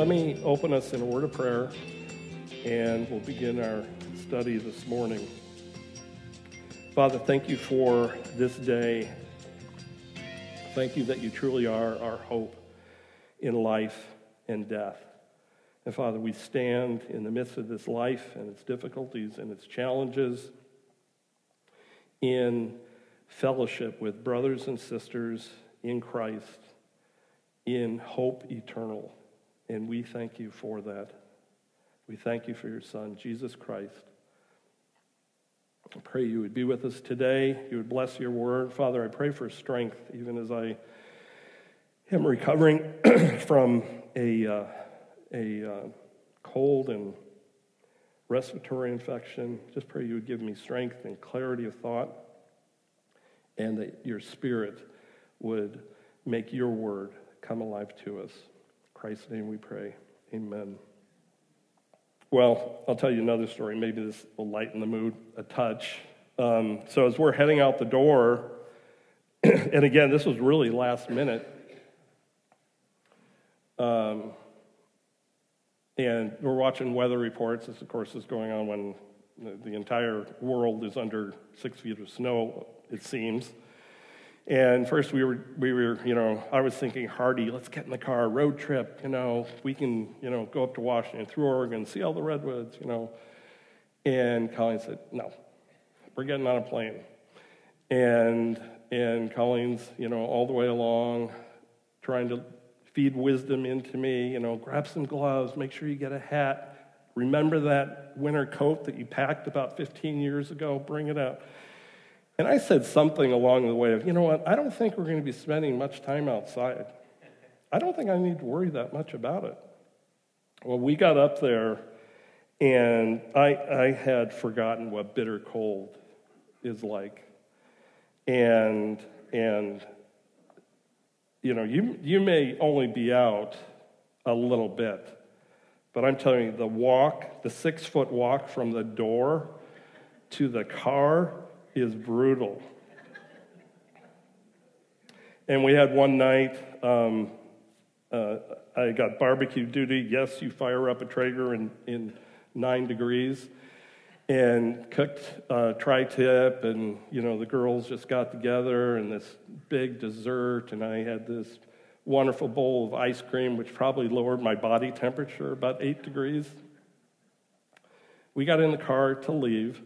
Let me open us in a word of prayer and we'll begin our study this morning. Father, thank you for this day. Thank you that you truly are our hope in life and death. And Father, we stand in the midst of this life and its difficulties and its challenges in fellowship with brothers and sisters in Christ, in hope eternal. And we thank you for that. We thank you for your Son, Jesus Christ. I pray you would be with us today. You would bless your word. Father, I pray for strength even as I am recovering from a, uh, a uh, cold and respiratory infection. Just pray you would give me strength and clarity of thought, and that your spirit would make your word come alive to us. Christ's name we pray. Amen. Well, I'll tell you another story. Maybe this will lighten the mood a touch. Um, so, as we're heading out the door, and again, this was really last minute, um, and we're watching weather reports. This, of course, is going on when the entire world is under six feet of snow, it seems. And first we were, we were, you know, I was thinking, Hardy, let's get in the car, road trip, you know, we can, you know, go up to Washington, through Oregon, see all the redwoods, you know. And Colleen said, no, we're getting on a plane. And, and Colleen's, you know, all the way along, trying to feed wisdom into me, you know, grab some gloves, make sure you get a hat. Remember that winter coat that you packed about 15 years ago? Bring it out. And I said something along the way of, you know what, I don't think we're going to be spending much time outside. I don't think I need to worry that much about it. Well, we got up there, and I, I had forgotten what bitter cold is like. And, and you know, you, you may only be out a little bit, but I'm telling you, the walk, the six foot walk from the door to the car, is brutal. and we had one night, um, uh, I got barbecue duty. Yes, you fire up a Traeger in, in nine degrees and cooked uh, tri-tip and you know the girls just got together and this big dessert and i had this wonderful bowl of ice cream which probably lowered my body temperature about eight degrees we got in the car to leave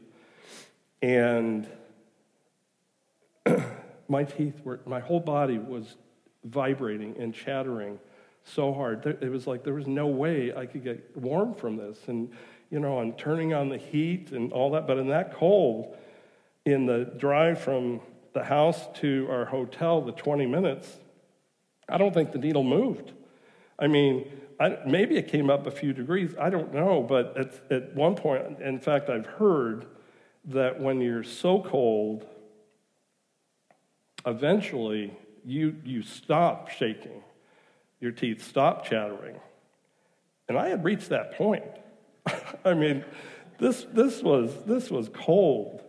and my teeth were, my whole body was vibrating and chattering so hard. It was like there was no way I could get warm from this. And, you know, I'm turning on the heat and all that. But in that cold, in the drive from the house to our hotel, the 20 minutes, I don't think the needle moved. I mean, I, maybe it came up a few degrees. I don't know. But at, at one point, in fact, I've heard that when you're so cold, eventually you, you stop shaking, your teeth stop chattering. And I had reached that point. I mean, this, this, was, this was cold.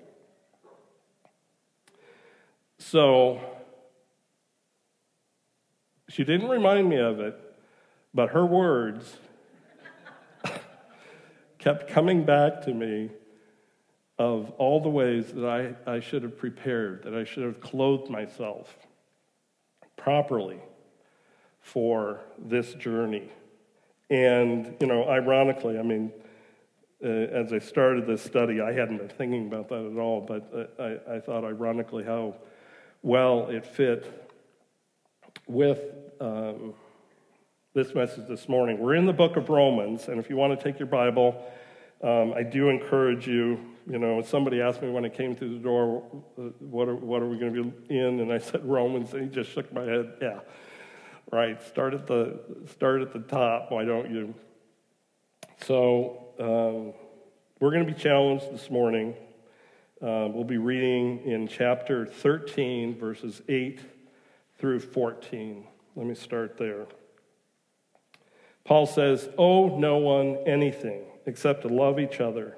So she didn't remind me of it, but her words kept coming back to me of all the ways that I, I should have prepared, that I should have clothed myself properly for this journey. And, you know, ironically, I mean, uh, as I started this study, I hadn't been thinking about that at all, but uh, I, I thought ironically how well it fit with um, this message this morning. We're in the book of Romans, and if you want to take your Bible, um, I do encourage you you know, somebody asked me when I came through the door, uh, what are, what are we going to be in? And I said Romans, and he just shook my head. Yeah, right. Start at the start at the top. Why don't you? So um, we're going to be challenged this morning. Uh, we'll be reading in chapter 13, verses 8 through 14. Let me start there. Paul says, Owe no one anything except to love each other.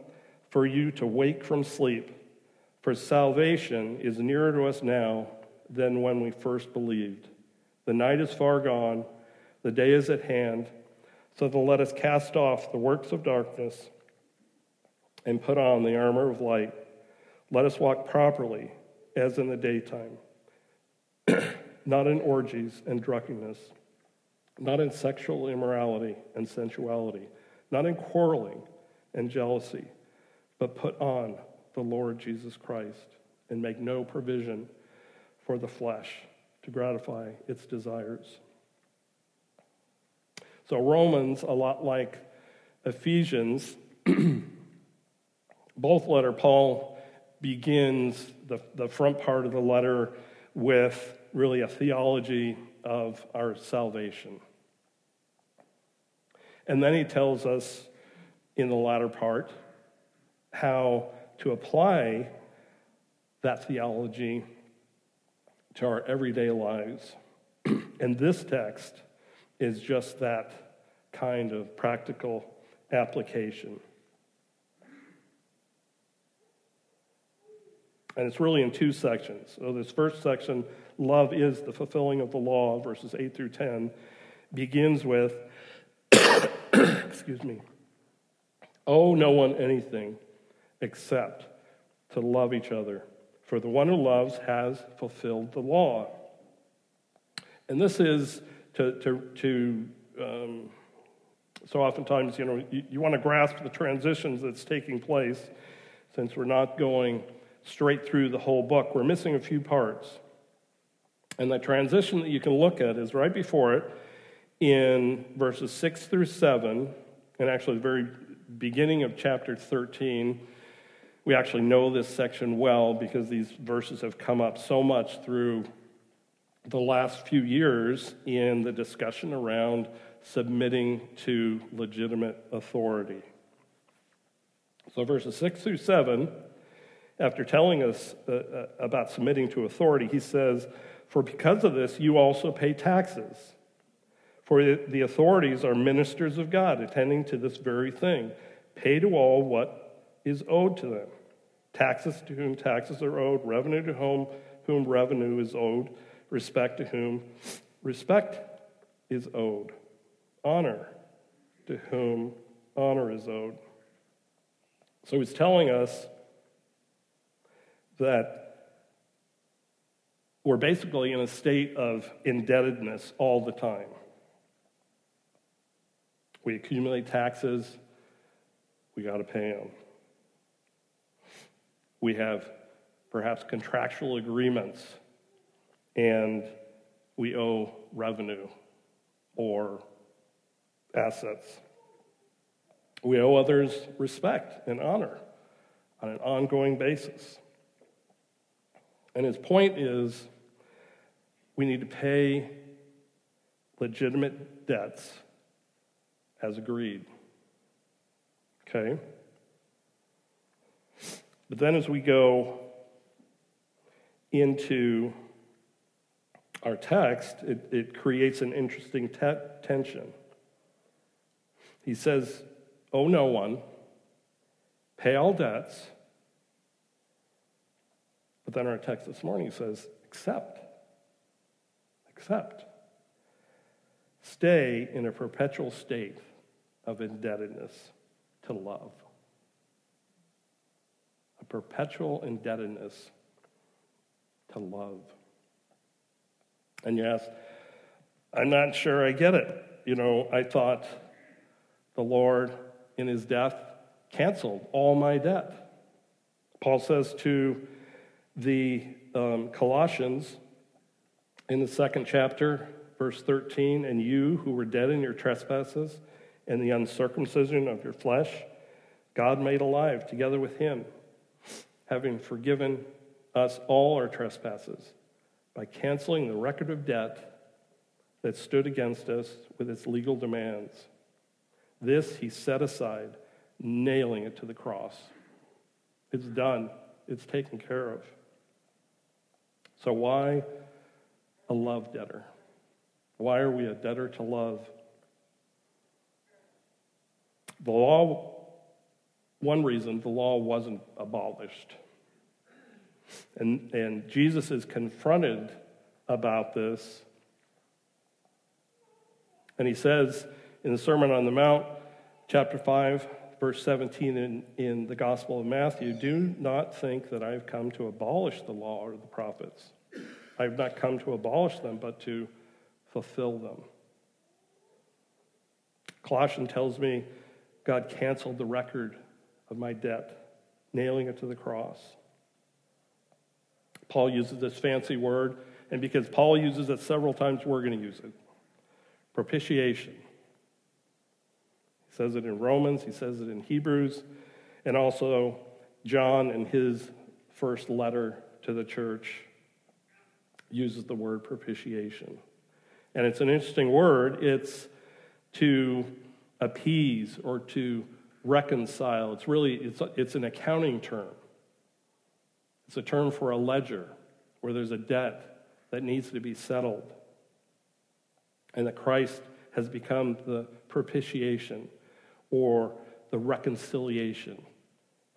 for you to wake from sleep, for salvation is nearer to us now than when we first believed. The night is far gone, the day is at hand, so then let us cast off the works of darkness and put on the armor of light. Let us walk properly as in the daytime, not in orgies and drunkenness, not in sexual immorality and sensuality, not in quarreling and jealousy, but put on the Lord Jesus Christ and make no provision for the flesh to gratify its desires. So, Romans, a lot like Ephesians, both letter, Paul begins the, the front part of the letter with really a theology of our salvation. And then he tells us in the latter part how to apply that theology to our everyday lives. and this text is just that kind of practical application. And it's really in two sections. So, this first section, love is the fulfilling of the law, verses 8 through 10, begins with, excuse me, owe no one anything except to love each other. For the one who loves has fulfilled the law. And this is to, to, to um, so oftentimes, you know, you, you want to grasp the transitions that's taking place since we're not going straight through the whole book. We're missing a few parts. And the transition that you can look at is right before it in verses 6 through 7, and actually the very beginning of chapter 13. We actually know this section well because these verses have come up so much through the last few years in the discussion around submitting to legitimate authority. So, verses 6 through 7 after telling us uh, uh, about submitting to authority, he says, For because of this, you also pay taxes. For the authorities are ministers of God, attending to this very thing. Pay to all what is owed to them taxes to whom taxes are owed, revenue to whom, whom revenue is owed, respect to whom respect is owed, honor to whom honor is owed. So he's telling us that we're basically in a state of indebtedness all the time. We accumulate taxes, we got to pay them. We have perhaps contractual agreements, and we owe revenue or assets. We owe others respect and honor on an ongoing basis. And his point is we need to pay legitimate debts as agreed. Okay? But then as we go into our text, it, it creates an interesting te- tension. He says, Owe no one, pay all debts but then our text this morning says, accept. Accept. Stay in a perpetual state of indebtedness to love. Perpetual indebtedness to love. And yes, I'm not sure I get it. You know, I thought the Lord in his death canceled all my debt. Paul says to the um, Colossians in the second chapter, verse 13, and you who were dead in your trespasses and the uncircumcision of your flesh, God made alive together with him, having forgiven us all our trespasses by canceling the record of debt that stood against us with its legal demands. This he set aside, nailing it to the cross. It's done, it's taken care of. So, why a love debtor? Why are we a debtor to love? The law, one reason, the law wasn't abolished. And, and Jesus is confronted about this. And he says in the Sermon on the Mount, chapter 5, verse 17 in, in the Gospel of Matthew Do not think that I have come to abolish the law or the prophets. I have not come to abolish them, but to fulfill them. Colossians tells me God canceled the record of my debt, nailing it to the cross. Paul uses this fancy word, and because Paul uses it several times, we're going to use it propitiation. He says it in Romans, he says it in Hebrews, and also John in his first letter to the church uses the word propitiation. And it's an interesting word. It's to appease or to reconcile. It's really it's, it's an accounting term. It's a term for a ledger where there's a debt that needs to be settled. And that Christ has become the propitiation or the reconciliation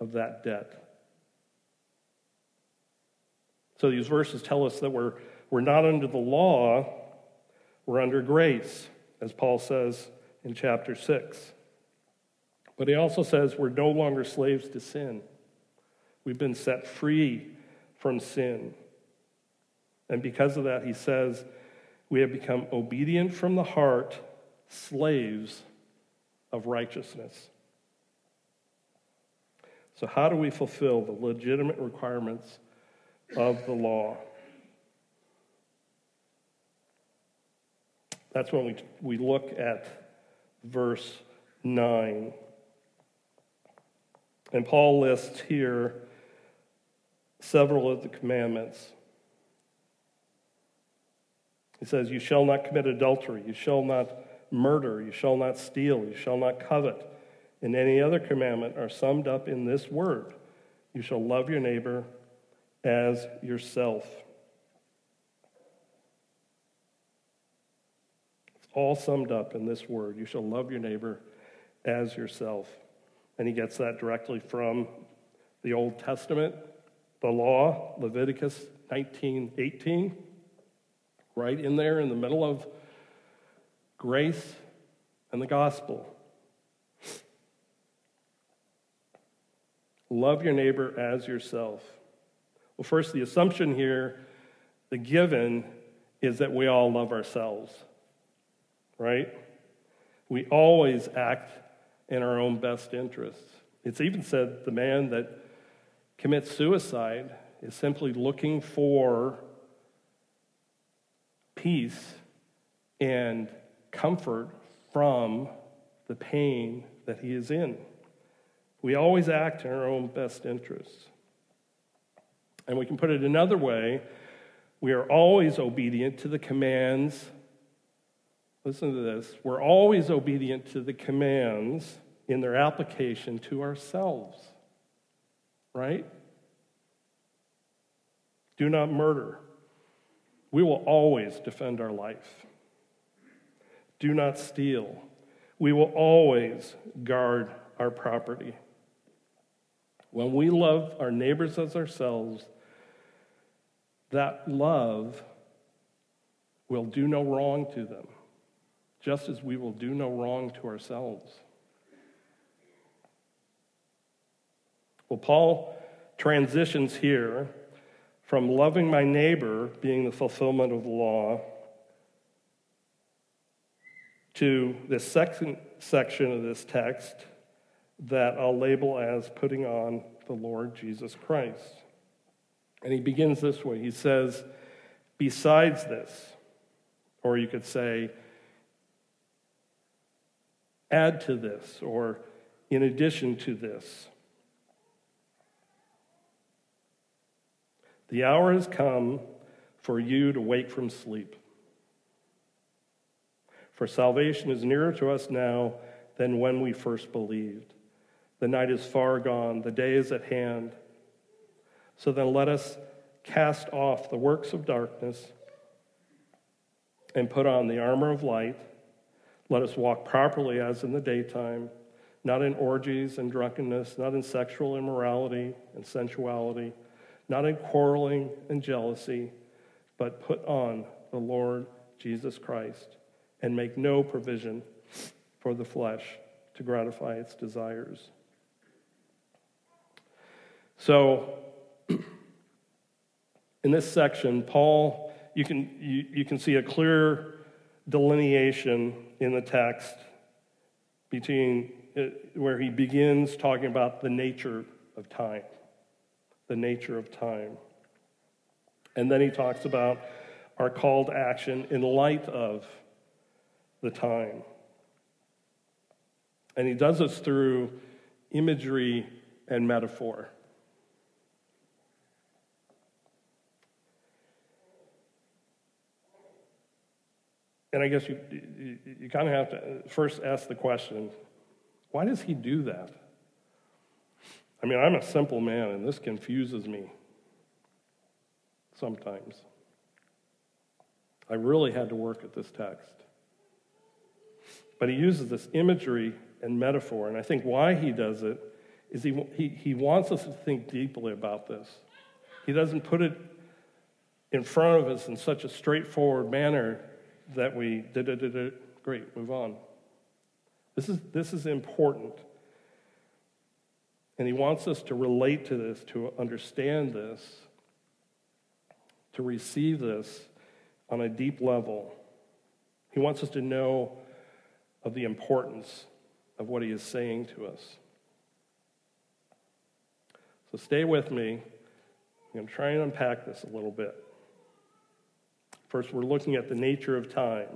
of that debt. So these verses tell us that we're, we're not under the law, we're under grace, as Paul says in chapter 6. But he also says we're no longer slaves to sin. We've been set free from sin. And because of that, he says, we have become obedient from the heart, slaves of righteousness. So, how do we fulfill the legitimate requirements of the law? That's when we, we look at verse 9. And Paul lists here several of the commandments. He says, You shall not commit adultery, you shall not murder, you shall not steal, you shall not covet. And any other commandment are summed up in this word You shall love your neighbor as yourself. It's all summed up in this word You shall love your neighbor as yourself. And he gets that directly from the Old Testament, the law, Leviticus 19 18, right in there in the middle of grace and the gospel. Love your neighbor as yourself. Well, first, the assumption here, the given, is that we all love ourselves, right? We always act in our own best interests. It's even said the man that commits suicide is simply looking for peace and comfort from the pain that he is in. We always act in our own best interests. And we can put it another way we are always obedient to the commands Listen to this. We're always obedient to the commands in their application to ourselves, right? Do not murder. We will always defend our life. Do not steal. We will always guard our property. When we love our neighbors as ourselves, that love will do no wrong to them just as we will do no wrong to ourselves. Well, Paul transitions here from loving my neighbor being the fulfillment of the law to this second section of this text that I'll label as putting on the Lord Jesus Christ. And he begins this way He says, Besides this, or you could say, add to this or in addition to this. The hour has come for you to wake from sleep. For salvation is nearer to us now than when we first believed. The night is far gone, the day is at hand. So then let us cast off the works of darkness and put on the armor of light. Let us walk properly as in the daytime, not in orgies and drunkenness, not in sexual immorality and sensuality, not in quarreling and jealousy, but put on the Lord Jesus Christ and make no provision for the flesh to gratify its desires. So, in this section, Paul, you can, you, you can see a clear delineation in the text between uh, where he begins talking about the nature of time. The nature of time. And then he talks about our call to action in light of the time. And he does this through imagery and metaphor. And I guess you, you, you kind of have to first ask the question why does he do that? I mean, I'm a simple man, and this confuses me sometimes. I really had to work at this text. But he uses this imagery and metaphor, and I think why he does it is he, he, he wants us to think deeply about this. He doesn't put it in front of us in such a straightforward manner that we did it, great, move on. This is, this is important. And he wants us to relate to this, to understand this, to receive this on a deep level. He wants us to know of the importance of what he is saying to us. So stay with me. I'm going to try and unpack this a little bit. First, we're looking at the nature of time,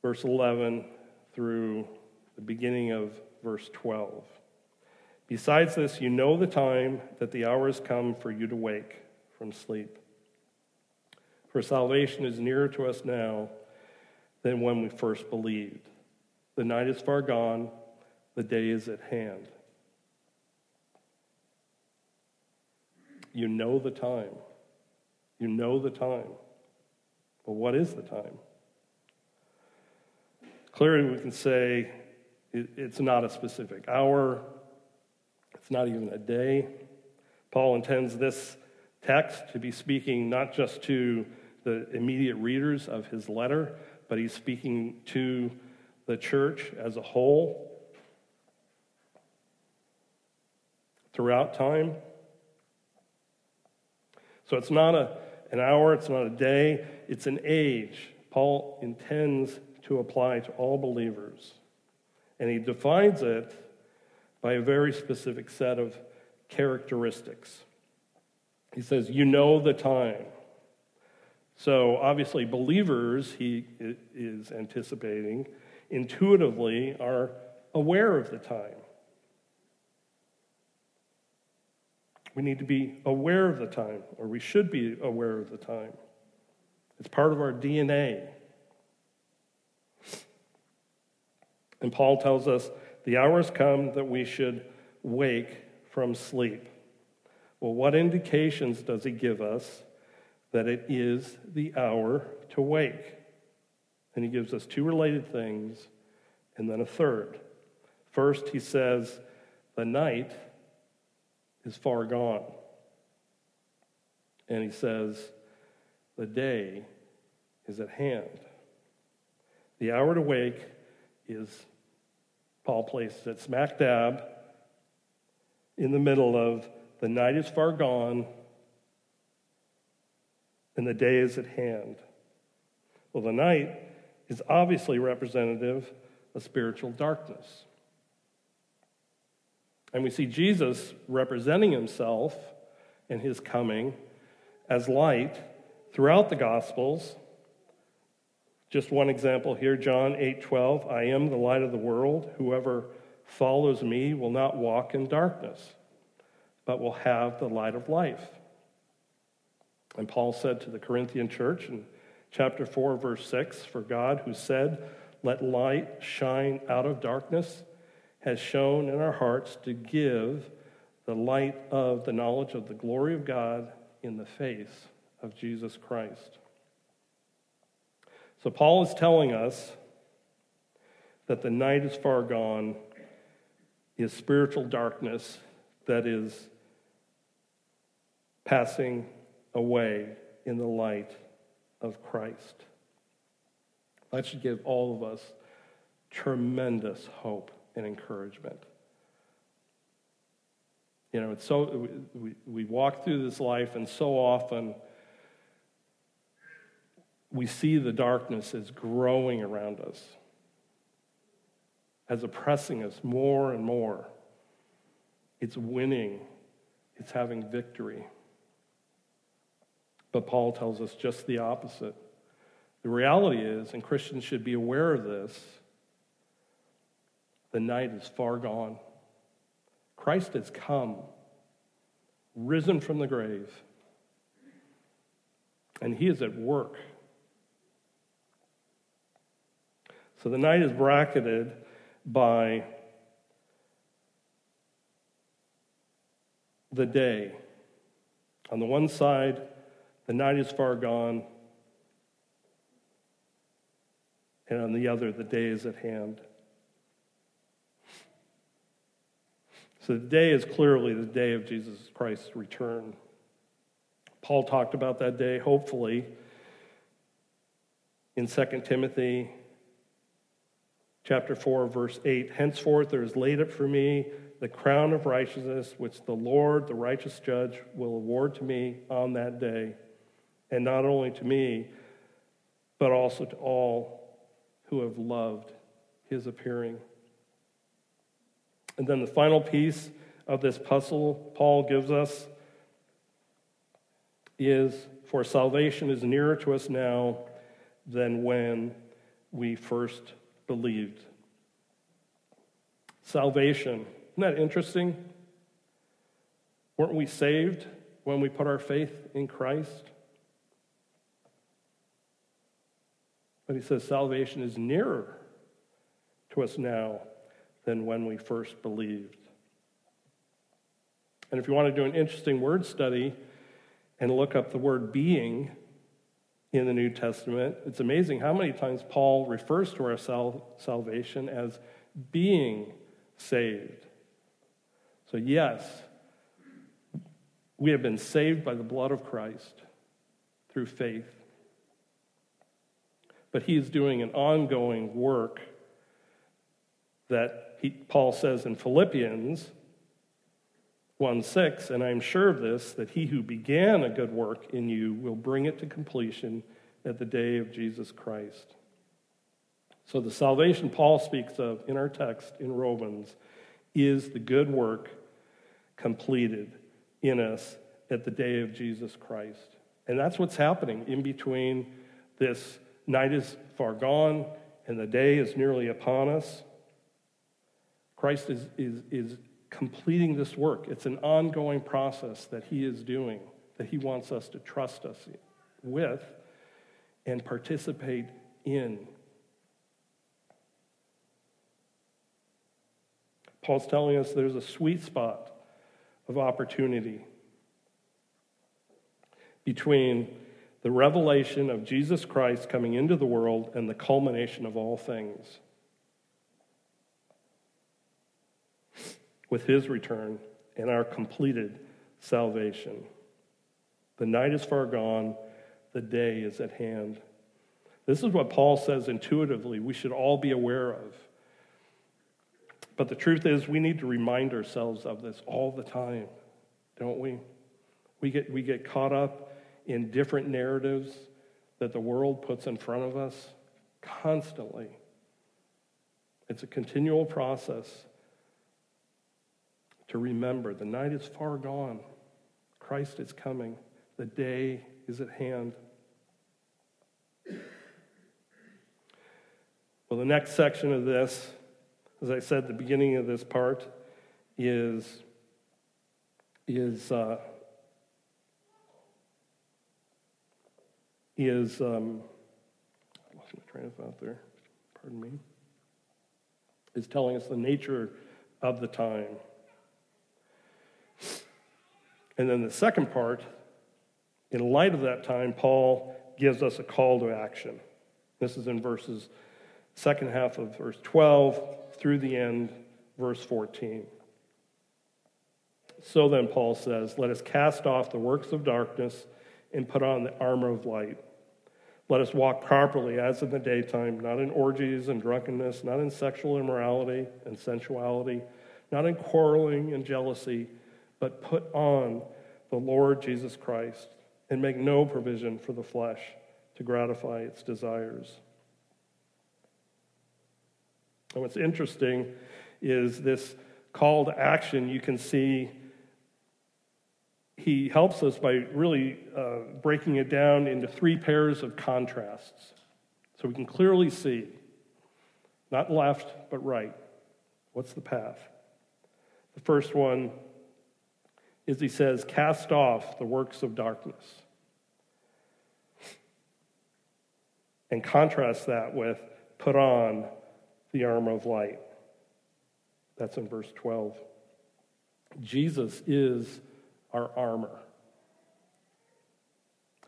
verse 11 through the beginning of verse 12. Besides this, you know the time that the hour has come for you to wake from sleep. For salvation is nearer to us now than when we first believed. The night is far gone, the day is at hand. You know the time. You know the time. But what is the time? Clearly, we can say it's not a specific hour, not even a day. Paul intends this text to be speaking not just to the immediate readers of his letter, but he's speaking to the church as a whole throughout time. So it's not a an hour, it's not a day, it's an age. Paul intends to apply to all believers. And he defines it by a very specific set of characteristics. He says, You know the time. So, obviously, believers, he is anticipating, intuitively are aware of the time. We need to be aware of the time, or we should be aware of the time. It's part of our DNA. And Paul tells us the hour has come that we should wake from sleep. Well, what indications does he give us that it is the hour to wake? And he gives us two related things and then a third. First, he says, the night is far gone. And he says, The day is at hand. The hour to wake is, Paul places it smack dab in the middle of the night is far gone and the day is at hand. Well, the night is obviously representative of spiritual darkness. And we see Jesus representing himself in his coming as light throughout the Gospels. Just one example here, John 8:12, I am the light of the world. Whoever follows me will not walk in darkness, but will have the light of life. And Paul said to the Corinthian church in chapter 4, verse 6 For God, who said, Let light shine out of darkness, has shown in our hearts to give the light of the knowledge of the glory of God in the face of Jesus Christ. So, Paul is telling us that the night is far gone, is spiritual darkness that is passing away in the light of Christ. That should give all of us tremendous hope and encouragement. You know, it's so we, we walk through this life, and so often we see the darkness as growing around us, as oppressing us more and more. It's winning, it's having victory. But Paul tells us just the opposite. The reality is, and Christians should be aware of this, the night is far gone. Christ has come, risen from the grave, and he is at work. So the night is bracketed by the day. On the one side, the night is far gone, and on the other, the day is at hand. So the day is clearly the day of Jesus Christ's return. Paul talked about that day, hopefully, in 2 Timothy chapter 4, verse 8. Henceforth there is laid up for me the crown of righteousness, which the Lord, the righteous judge, will award to me on that day, and not only to me, but also to all who have loved his appearing. And then the final piece of this puzzle Paul gives us is for salvation is nearer to us now than when we first believed. Salvation. Isn't that interesting? Weren't we saved when we put our faith in Christ? But he says salvation is nearer to us now than when we first believed. And if you want to do an interesting word study and look up the word being in the New Testament, it's amazing how many times Paul refers to our sal- salvation as being saved. So, yes, we have been saved by the blood of Christ through faith. But he is doing an ongoing work that he, Paul says in Philippians 1 6, and I am sure of this, that he who began a good work in you will bring it to completion at the day of Jesus Christ. So, the salvation Paul speaks of in our text in Romans is the good work completed in us at the day of Jesus Christ. And that's what's happening in between this night is far gone and the day is nearly upon us. Christ is, is, is completing this work. It's an ongoing process that He is doing, that He wants us to trust us with and participate in. Paul's telling us there's a sweet spot of opportunity between the revelation of Jesus Christ coming into the world and the culmination of all things. With his return and our completed salvation. The night is far gone, the day is at hand. This is what Paul says intuitively we should all be aware of. But the truth is, we need to remind ourselves of this all the time, don't we? We get, we get caught up in different narratives that the world puts in front of us constantly. It's a continual process to remember the night is far gone. Christ is coming. The day is at hand. Well, the next section of this, as I said, the beginning of this part is, is, uh, is um, lost my train of thought there. Pardon me. Is telling us the nature of the time. And then the second part, in light of that time, Paul gives us a call to action. This is in verses, second half of verse 12 through the end, verse 14. So then, Paul says, Let us cast off the works of darkness and put on the armor of light. Let us walk properly as in the daytime, not in orgies and drunkenness, not in sexual immorality and sensuality, not in quarreling and jealousy, but put on the Lord Jesus Christ and make no provision for the flesh to gratify its desires. And what's interesting is this call to action, you can see he helps us by really uh, breaking it down into three pairs of contrasts. So we can clearly see, not left, but right. What's the path? The first one is he says, Cast off the works of darkness. And contrast that with, Put on the armor of light. That's in verse 12. Jesus is our armor.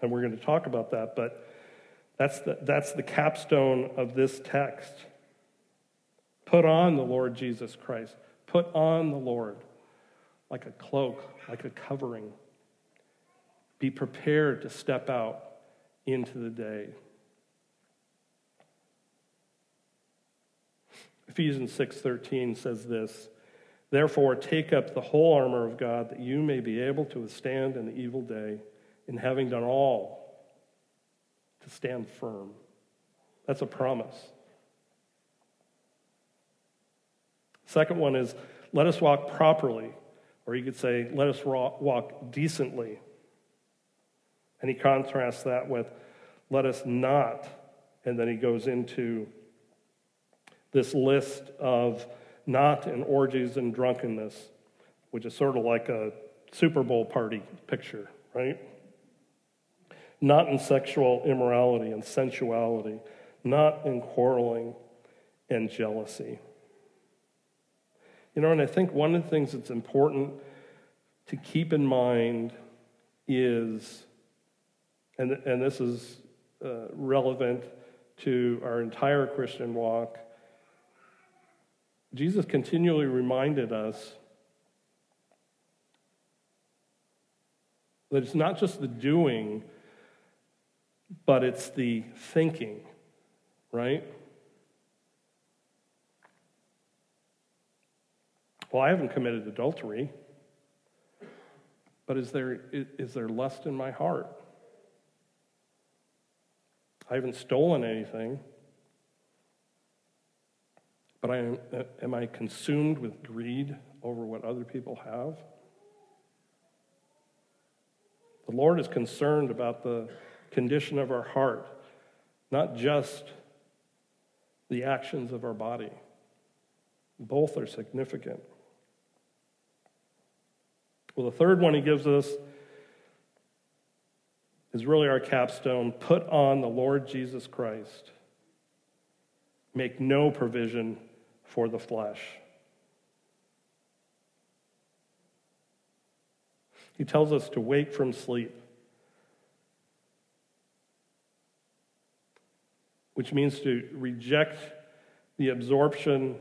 And we're going to talk about that, but that's the, that's the capstone of this text. Put on the Lord Jesus Christ. Put on the Lord like a cloak, like a covering. Be prepared to step out into the day. Ephesians 6:13 says this, Therefore, take up the whole armor of God that you may be able to withstand in the evil day, and having done all, to stand firm. That's a promise. Second one is let us walk properly, or you could say, let us walk decently. And he contrasts that with, let us not. And then he goes into this list of not in orgies and drunkenness, which is sort of like a Super Bowl party picture, right? Not in sexual immorality and sensuality, not in quarreling and jealousy. You know, and I think one of the things that's important to keep in mind is, and, and this is uh, relevant to our entire Christian walk, Jesus continually reminded us that it's not just the doing, but it's the thinking, right? Well, I haven't committed adultery, but is there, is there lust in my heart? I haven't stolen anything. But I am, am I consumed with greed over what other people have? The Lord is concerned about the condition of our heart, not just the actions of our body. Both are significant. Well, the third one he gives us is really our capstone put on the Lord Jesus Christ. Make no provision for the flesh. He tells us to wake from sleep, which means to reject the absorption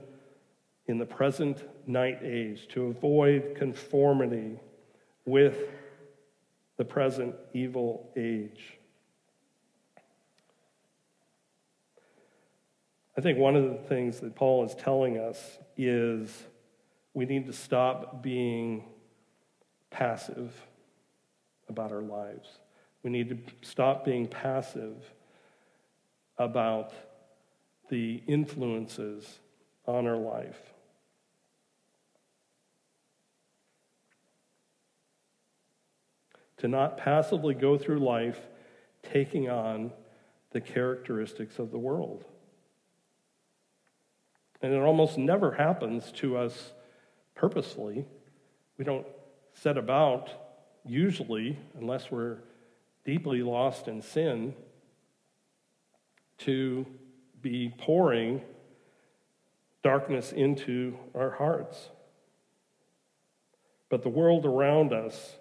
in the present night age, to avoid conformity with the present evil age. I think one of the things that Paul is telling us is we need to stop being passive about our lives. We need to stop being passive about the influences on our life. To not passively go through life taking on the characteristics of the world. And it almost never happens to us purposefully. We don't set about, usually, unless we're deeply lost in sin, to be pouring darkness into our hearts. But the world around us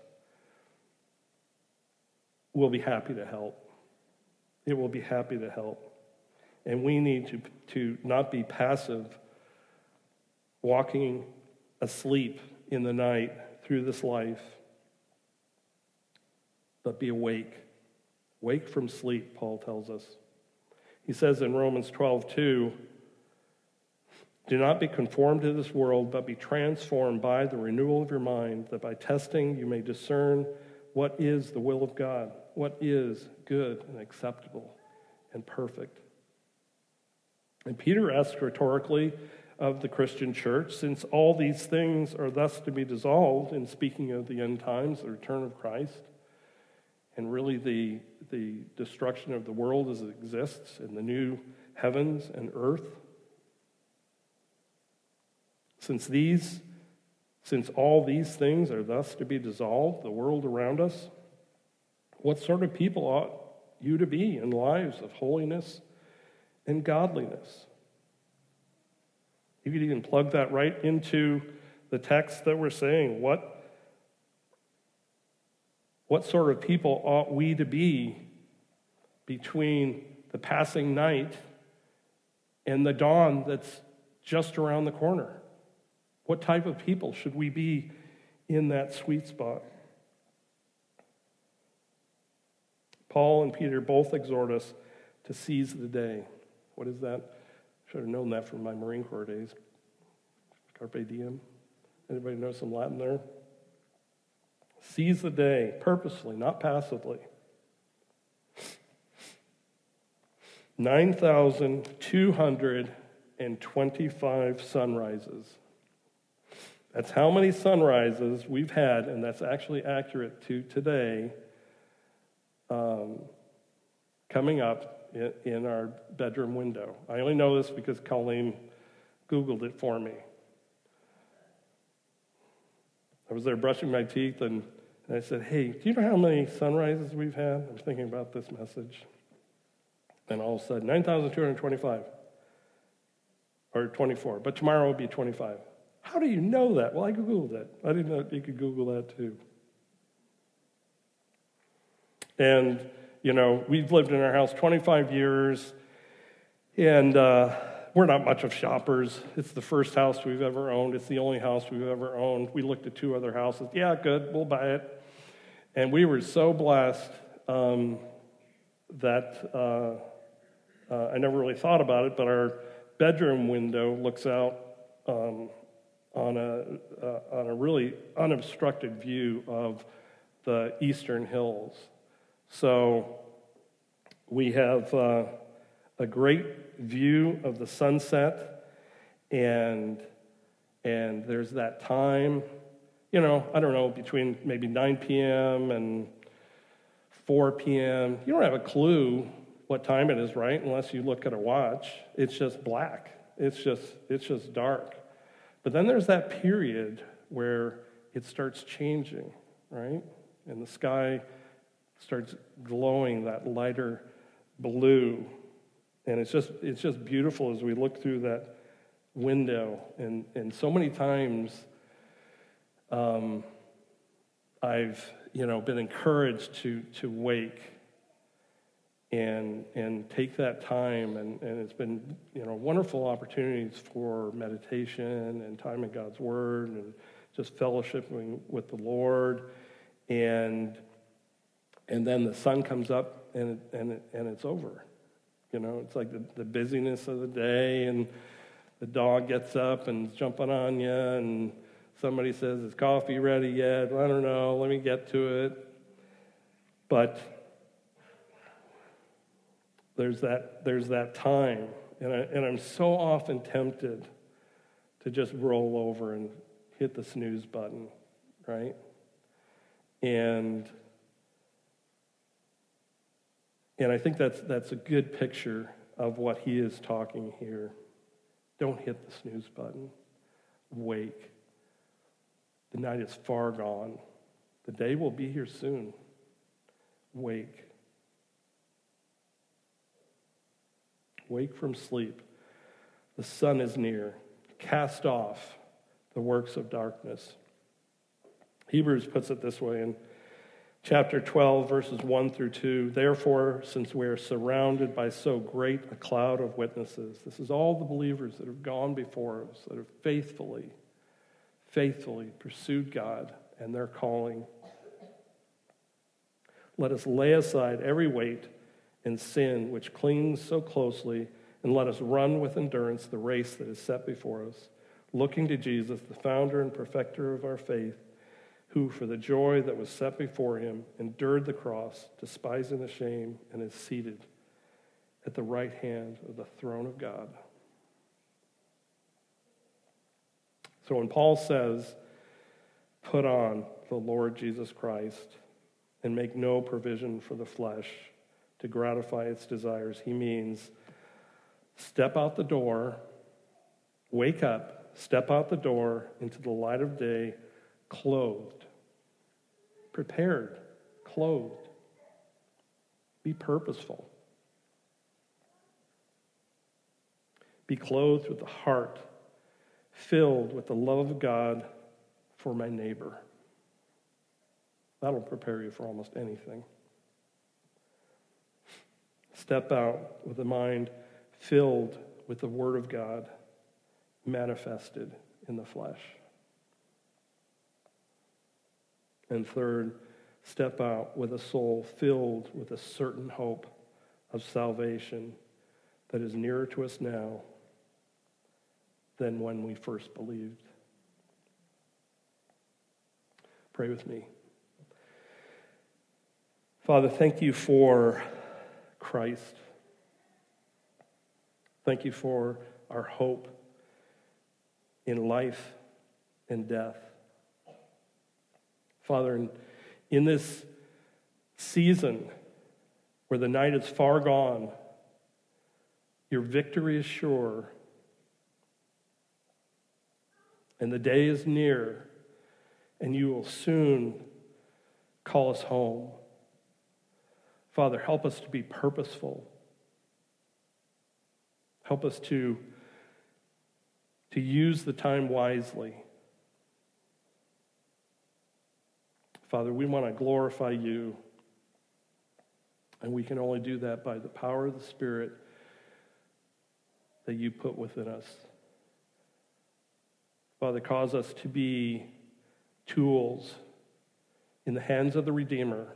will be happy to help. It will be happy to help. And we need to, to not be passive, walking asleep in the night through this life, but be awake. Wake from sleep, Paul tells us. He says in Romans 12, 2, do not be conformed to this world, but be transformed by the renewal of your mind, that by testing you may discern what is the will of God, what is good and acceptable and perfect. And Peter asks rhetorically of the Christian church, since all these things are thus to be dissolved, in speaking of the end times, the return of Christ, and really the, the destruction of the world as it exists, in the new heavens and earth. Since these, since all these things are thus to be dissolved, the world around us, what sort of people ought you to be in lives of holiness and godliness? You could even plug that right into the text that we're saying. What, what sort of people ought we to be between the passing night and the dawn that's just around the corner? What type of people should we be in that sweet spot? Paul and Peter both exhort us to seize the day. What is that? Should have known that from my Marine Corps days. Carpe diem. Anybody know some Latin there? Seize the day purposely, not passively. 9,225 sunrises that's how many sunrises we've had, and that's actually accurate to today, um, coming up in, in, our bedroom window. I only know this because Colleen Googled it for me. I was there brushing my teeth, and, and I said, Hey, do you know how many sunrises we've had? I'm thinking about this message. And all of a sudden, 9,225 or 24, but tomorrow will be 25. How do you know that? Well, I Googled it. I didn't know you could Google that too. And, you know, we've lived in our house 25 years, and uh, we're not much of shoppers. It's the first house we've ever owned, it's the only house we've ever owned. We looked at two other houses. Yeah, good, we'll buy it. And we were so blessed um, that uh, uh, I never really thought about it, but our bedroom window looks out. Um, on a, uh, on a really unobstructed view of the eastern hills. So we have uh, a great view of the sunset, and, and there's that time, you know, I don't know, between maybe 9 p.m. and 4 p.m. You don't have a clue what time it is, right? Unless you look at a watch. It's just black. It's just, it's just dark. But then there's that period where it starts changing, right? And the sky starts glowing that lighter blue. And it's just, it's just beautiful as we look through that window. And, and so many times um, I've, you know, been encouraged to, to wake and and take that time and, and it's been you know wonderful opportunities for meditation and time in God's Word and just fellowshipping with the Lord and and then the sun comes up and it, and it, and it's over you know it's like the, the busyness of the day and the dog gets up and is jumping on you and somebody says is coffee ready yet i don't know let me get to it but there's that, there's that time. And, I, and I'm so often tempted to just roll over and hit the snooze button, right? And and I think that's that's a good picture of what he is talking here. Don't hit the snooze button. Wake. The night is far gone. The day will be here soon. Wake. Wake from sleep. The sun is near. Cast off the works of darkness. Hebrews puts it this way in chapter 12, verses 1 through 2. Therefore, since we are surrounded by so great a cloud of witnesses, this is all the believers that have gone before us, that have faithfully, faithfully pursued God and their calling. Let us lay aside every weight and sin which clings so closely, and let us run with endurance the race that is set before us, looking to Jesus, the founder and perfecter of our faith, who, for the joy that was set before him, endured the cross, despising the shame, and is seated at the right hand of the throne of God. So when Paul says, put on the Lord Jesus Christ and make no provision for the flesh, to gratify its desires. He means step out the door, wake up, step out the door into the light of day, clothed, prepared, clothed. Be purposeful. Be clothed with the heart filled with the love of God for my neighbor. That'll prepare you for almost anything. Step out with a mind filled with the Word of God manifested in the flesh. And third, step out with a soul filled with a certain hope of salvation that is nearer to us now than when we first believed. Pray with me. Father, thank you for Christ. Thank you for our hope in life and death. Father, in this season where the night is far gone, your victory is sure, and the day is near, and you will soon call us home. Father, help us to be purposeful. Help us to, to use the time wisely. Father, we want to glorify you. And we can only do that by the power of the Spirit that you put within us. Father, cause us to be tools in the hands of the Redeemer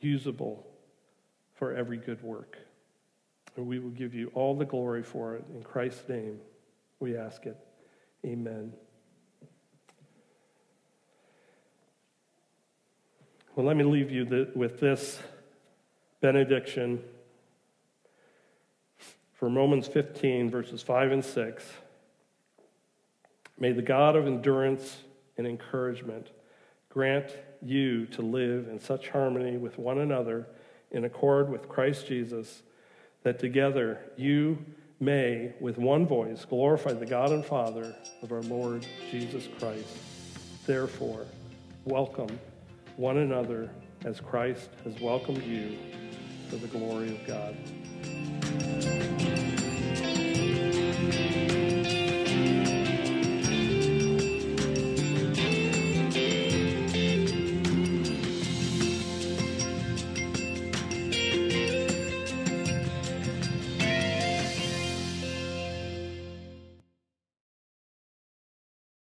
usable for every good work. And we will give you all the glory for it. In Christ's name, we ask it. Amen. Well, let me leave you with this benediction from Romans 15, verses 5 and 6. May the God of endurance and encouragement grant you to live in such harmony with one another in accord with Christ Jesus, that together you may, with one voice, glorify the God and Father of our Lord Jesus Christ. Therefore, welcome one another as Christ has welcomed you for the glory of God.